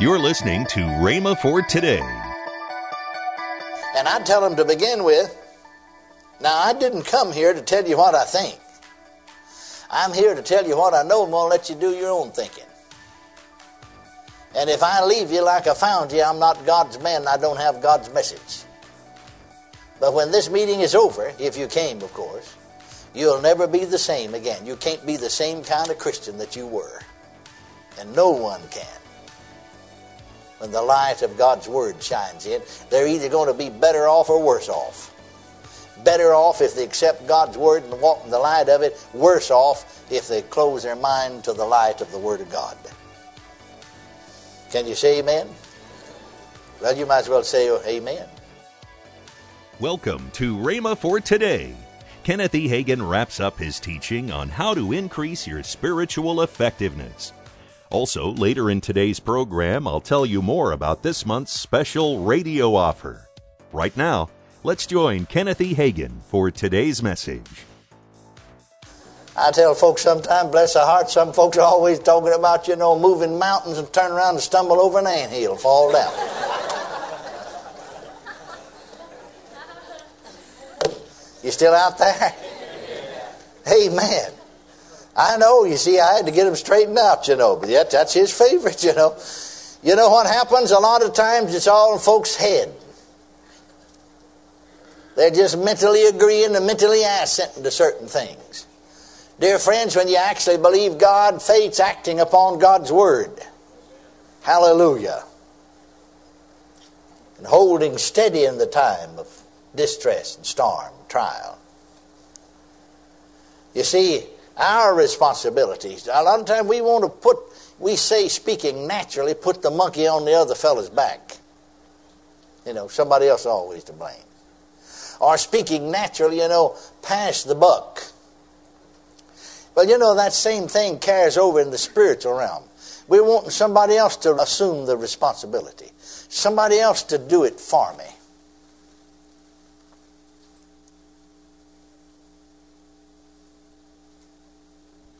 You're listening to Rhema for today. And I'd tell them to begin with, now I didn't come here to tell you what I think. I'm here to tell you what I know and to let you do your own thinking. And if I leave you like I found you, I'm not God's man I don't have God's message. But when this meeting is over, if you came, of course, you'll never be the same again. You can't be the same kind of Christian that you were. And no one can. When the light of God's Word shines in, they're either going to be better off or worse off. Better off if they accept God's Word and walk in the light of it, worse off if they close their mind to the light of the Word of God. Can you say amen? Well, you might as well say amen. Welcome to Rhema for today. Kenneth E. Hagin wraps up his teaching on how to increase your spiritual effectiveness. Also, later in today's program, I'll tell you more about this month's special radio offer. Right now, let's join Kenneth E. Hagin for today's message. I tell folks sometimes, bless their hearts, some folks are always talking about, you know, moving mountains and turn around and stumble over an ant anthill, fall down. you still out there? Amen. I know, you see, I had to get him straightened out, you know, but yet that's his favorite, you know. You know what happens? A lot of times it's all in folks' head. They're just mentally agreeing and mentally assenting to certain things. Dear friends, when you actually believe God, faith's acting upon God's Word. Hallelujah. And holding steady in the time of distress and storm, trial. You see, our responsibilities. A lot of times we want to put, we say speaking naturally, put the monkey on the other fellow's back. You know, somebody else always to blame. Or speaking naturally, you know, pass the buck. But you know, that same thing carries over in the spiritual realm. We want somebody else to assume the responsibility, somebody else to do it for me.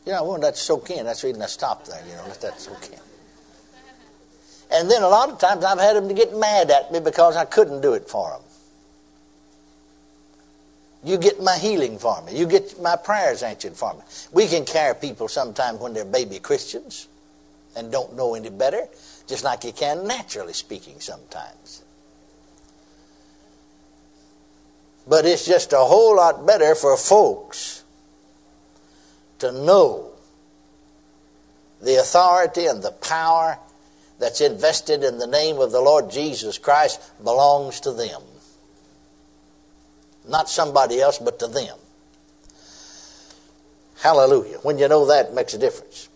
Yeah, well, that's soak in. That's reason I stopped there, you know, let that soak in. And then a lot of times I've had them to get mad at me because I couldn't do it for them. You get my healing for me. You get my prayers answered for me. We can carry people sometimes when they're baby Christians and don't know any better, just like you can naturally speaking sometimes. But it's just a whole lot better for folks to know the authority and the power that's invested in the name of the Lord Jesus Christ belongs to them. Not somebody else, but to them. Hallelujah. When you know that, makes a difference.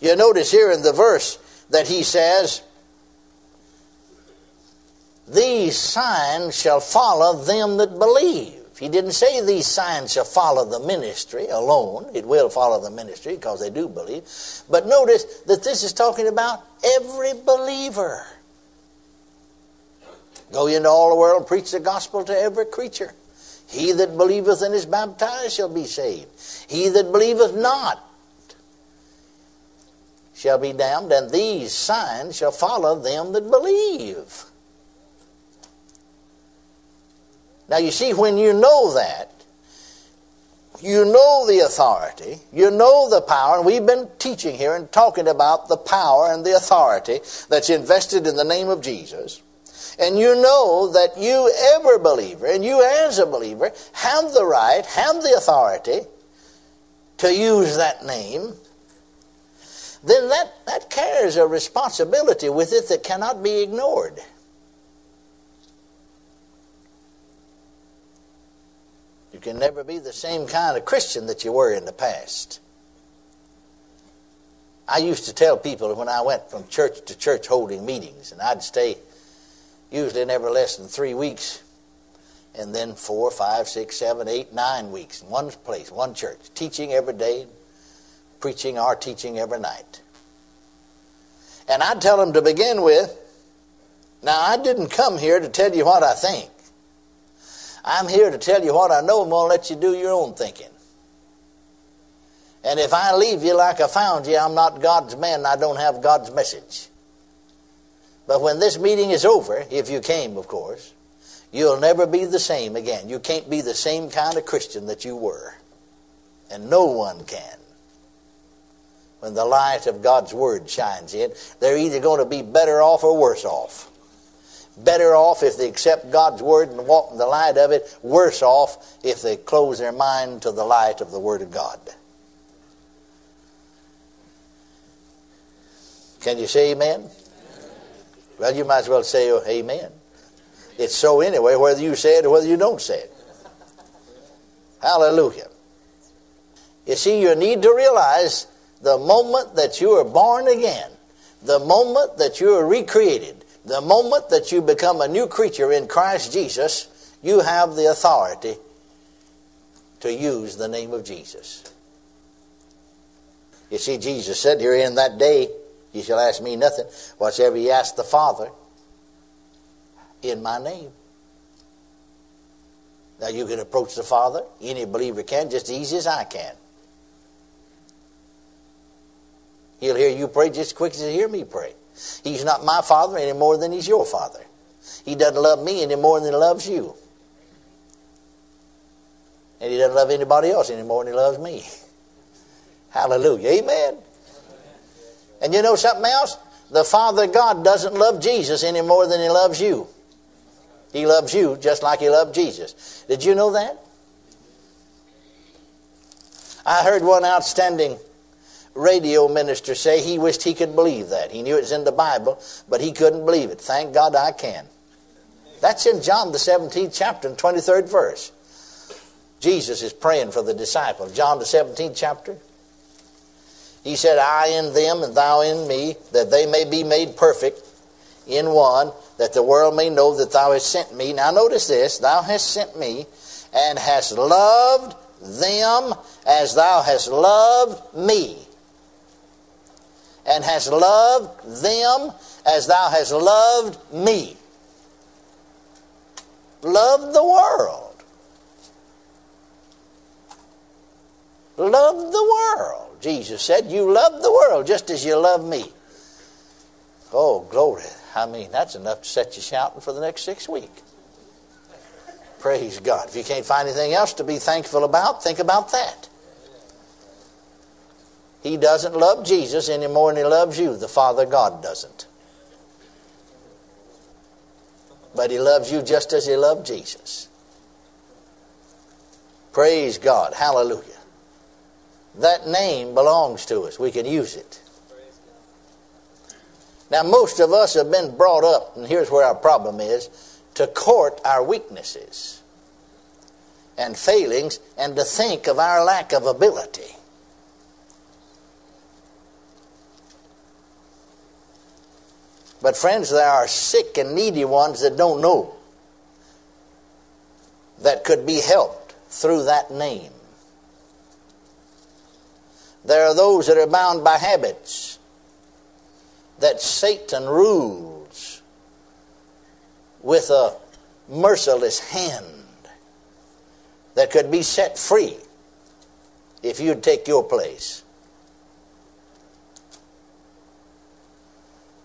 You notice here in the verse that he says, These signs shall follow them that believe. He didn't say these signs shall follow the ministry alone. It will follow the ministry because they do believe. But notice that this is talking about every believer. Go into all the world preach the gospel to every creature. He that believeth and is baptized shall be saved. He that believeth not shall be damned, and these signs shall follow them that believe. Now, you see, when you know that, you know the authority, you know the power, and we've been teaching here and talking about the power and the authority that's invested in the name of Jesus. And you know that you, ever believer, and you as a believer, have the right, have the authority to use that name, then that, that carries a responsibility with it that cannot be ignored. Can never be the same kind of Christian that you were in the past. I used to tell people when I went from church to church holding meetings, and I'd stay usually never less than three weeks, and then four, five, six, seven, eight, nine weeks in one place, one church, teaching every day, preaching our teaching every night. And I'd tell them to begin with, now I didn't come here to tell you what I think. I'm here to tell you what I know. I'm going to let you do your own thinking. And if I leave you like I found you, I'm not God's man I don't have God's message. But when this meeting is over, if you came, of course, you'll never be the same again. You can't be the same kind of Christian that you were. And no one can. When the light of God's Word shines in, they're either going to be better off or worse off. Better off if they accept God's Word and walk in the light of it, worse off if they close their mind to the light of the Word of God. Can you say amen? Well, you might as well say oh, amen. It's so anyway, whether you say it or whether you don't say it. Hallelujah. You see, you need to realize the moment that you are born again, the moment that you are recreated, the moment that you become a new creature in Christ Jesus, you have the authority to use the name of Jesus. You see, Jesus said here in that day, you shall ask me nothing. Whatsoever ye ask the Father in my name. Now you can approach the Father, any believer can, just as easy as I can. He'll hear you pray just as quick as he'll hear me pray. He's not my father any more than he's your father. He doesn't love me any more than he loves you. And he doesn't love anybody else any more than he loves me. Hallelujah. Amen. And you know something else? The Father God doesn't love Jesus any more than He loves you. He loves you just like He loved Jesus. Did you know that? I heard one outstanding radio minister say he wished he could believe that. He knew it was in the Bible, but he couldn't believe it. Thank God I can. That's in John the 17th chapter and 23rd verse. Jesus is praying for the disciple. John the 17th chapter, he said, I in them and thou in me, that they may be made perfect in one, that the world may know that thou hast sent me. Now notice this, thou hast sent me and hast loved them as thou hast loved me. And hast loved them as thou hast loved me. Love the world. Love the world. Jesus said, You love the world just as you love me. Oh, glory. I mean, that's enough to set you shouting for the next six weeks. Praise God. If you can't find anything else to be thankful about, think about that. He doesn't love Jesus any more than he loves you. The Father God doesn't. But he loves you just as he loved Jesus. Praise God. Hallelujah. That name belongs to us. We can use it. Now, most of us have been brought up, and here's where our problem is to court our weaknesses and failings and to think of our lack of ability. But, friends, there are sick and needy ones that don't know that could be helped through that name. There are those that are bound by habits that Satan rules with a merciless hand that could be set free if you'd take your place.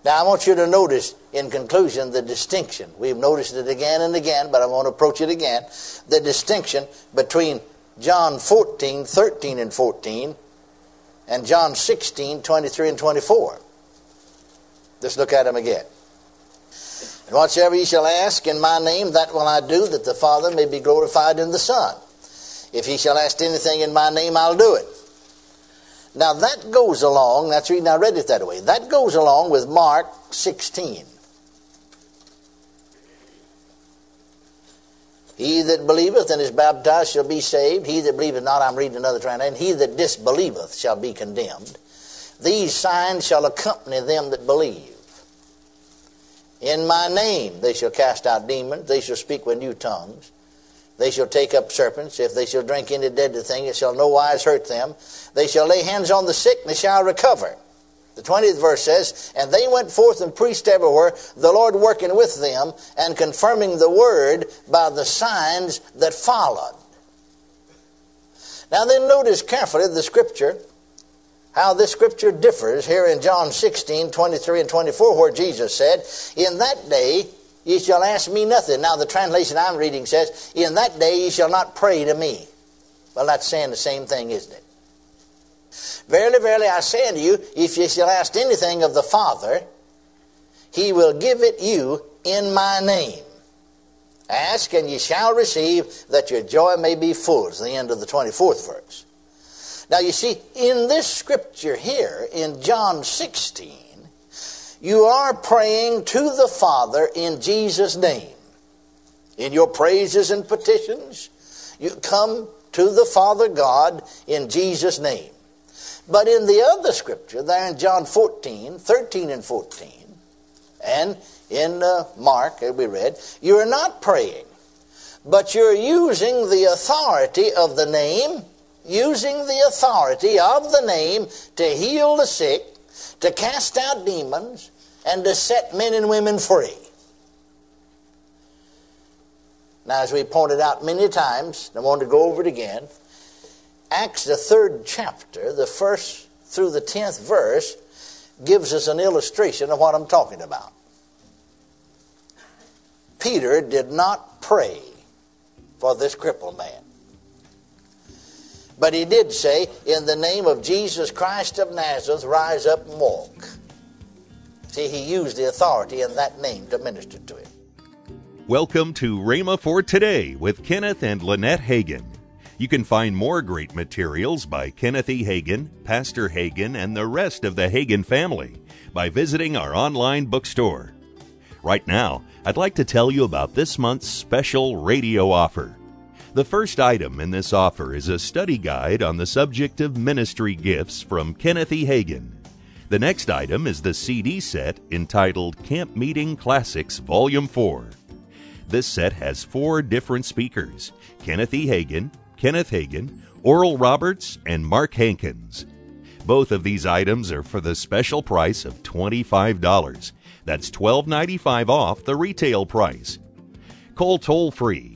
Now, I want you to notice in conclusion the distinction. We've noticed it again and again, but I want to approach it again. The distinction between John 14, 13, and 14 and John 16, 23 and 24. Let's look at them again. And whatsoever ye shall ask in my name, that will I do, that the Father may be glorified in the Son. If ye shall ask anything in my name, I'll do it. Now that goes along, that's reason I read it that way. That goes along with Mark 16. He that believeth and is baptized shall be saved. He that believeth not, I'm reading another translation, he that disbelieveth shall be condemned. These signs shall accompany them that believe. In my name they shall cast out demons, they shall speak with new tongues, they shall take up serpents, if they shall drink any deadly thing, it shall no wise hurt them. They shall lay hands on the sick, and they shall recover. The 20th verse says, And they went forth and preached everywhere, the Lord working with them and confirming the word by the signs that followed. Now then, notice carefully the scripture how this scripture differs here in John 16, 23 and 24, where Jesus said, In that day ye shall ask me nothing. Now, the translation I'm reading says, In that day ye shall not pray to me. Well, that's saying the same thing, isn't it? Verily, verily, I say unto you, if ye shall ask anything of the Father, he will give it you in my name. Ask and ye shall receive, that your joy may be full. It's the end of the 24th verse. Now, you see, in this scripture here, in John 16, you are praying to the Father in Jesus' name. In your praises and petitions, you come to the Father God in Jesus' name. But in the other scripture, there in John 14, 13 and 14, and in uh, Mark, as we read, you're not praying, but you're using the authority of the name using the authority of the name to heal the sick, to cast out demons, and to set men and women free. Now, as we pointed out many times, and I want to go over it again. Acts, the third chapter, the first through the tenth verse, gives us an illustration of what I'm talking about. Peter did not pray for this crippled man. But he did say, In the name of Jesus Christ of Nazareth, rise up and walk. See, he used the authority in that name to minister to him. Welcome to Rhema for Today with Kenneth and Lynette Hagin. You can find more great materials by Kenneth E. Hagin, Pastor Hagin, and the rest of the Hagin family by visiting our online bookstore. Right now, I'd like to tell you about this month's special radio offer. The first item in this offer is a study guide on the subject of ministry gifts from Kenneth E. Hagin. The next item is the CD set entitled Camp Meeting Classics Volume 4. This set has four different speakers Kenneth E. Hagin, Kenneth Hagin, Oral Roberts, and Mark Hankins. Both of these items are for the special price of $25. That's $12.95 off the retail price. Call toll free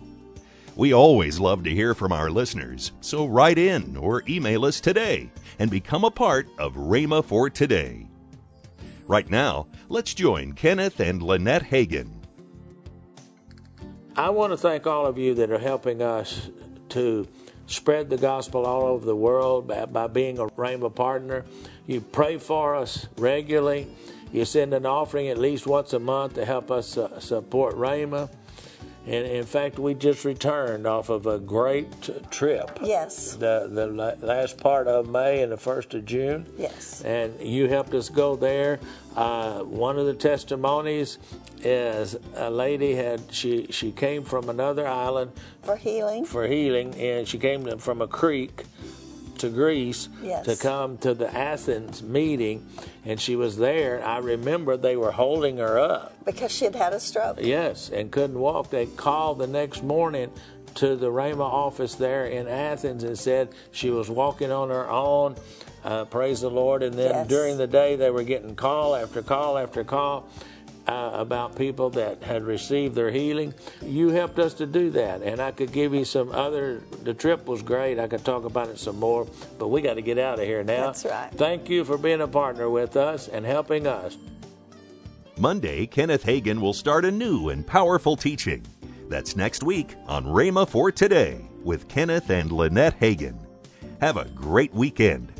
We always love to hear from our listeners, so write in or email us today and become a part of Rhema for Today. Right now, let's join Kenneth and Lynette Hagin. I want to thank all of you that are helping us to spread the gospel all over the world by, by being a Rhema partner. You pray for us regularly. You send an offering at least once a month to help us uh, support Rhema. And in fact, we just returned off of a great trip. Yes. The the last part of May and the first of June. Yes. And you helped us go there. Uh, one of the testimonies is a lady had she she came from another island for healing. For healing, and she came from a creek to Greece yes. to come to the Athens meeting, and she was there. I remember they were holding her up because she had had a stroke. Yes, and couldn't walk. They called the next morning to the Rhema office there in Athens and said she was walking on her own. Uh, praise the Lord. And then yes. during the day, they were getting call after call after call uh, about people that had received their healing. You helped us to do that, and I could give you some other. The trip was great. I could talk about it some more, but we got to get out of here now. That's right. Thank you for being a partner with us and helping us. Monday, Kenneth Hagin will start a new and powerful teaching. That's next week on Rhema for Today with Kenneth and Lynette Hagin. Have a great weekend.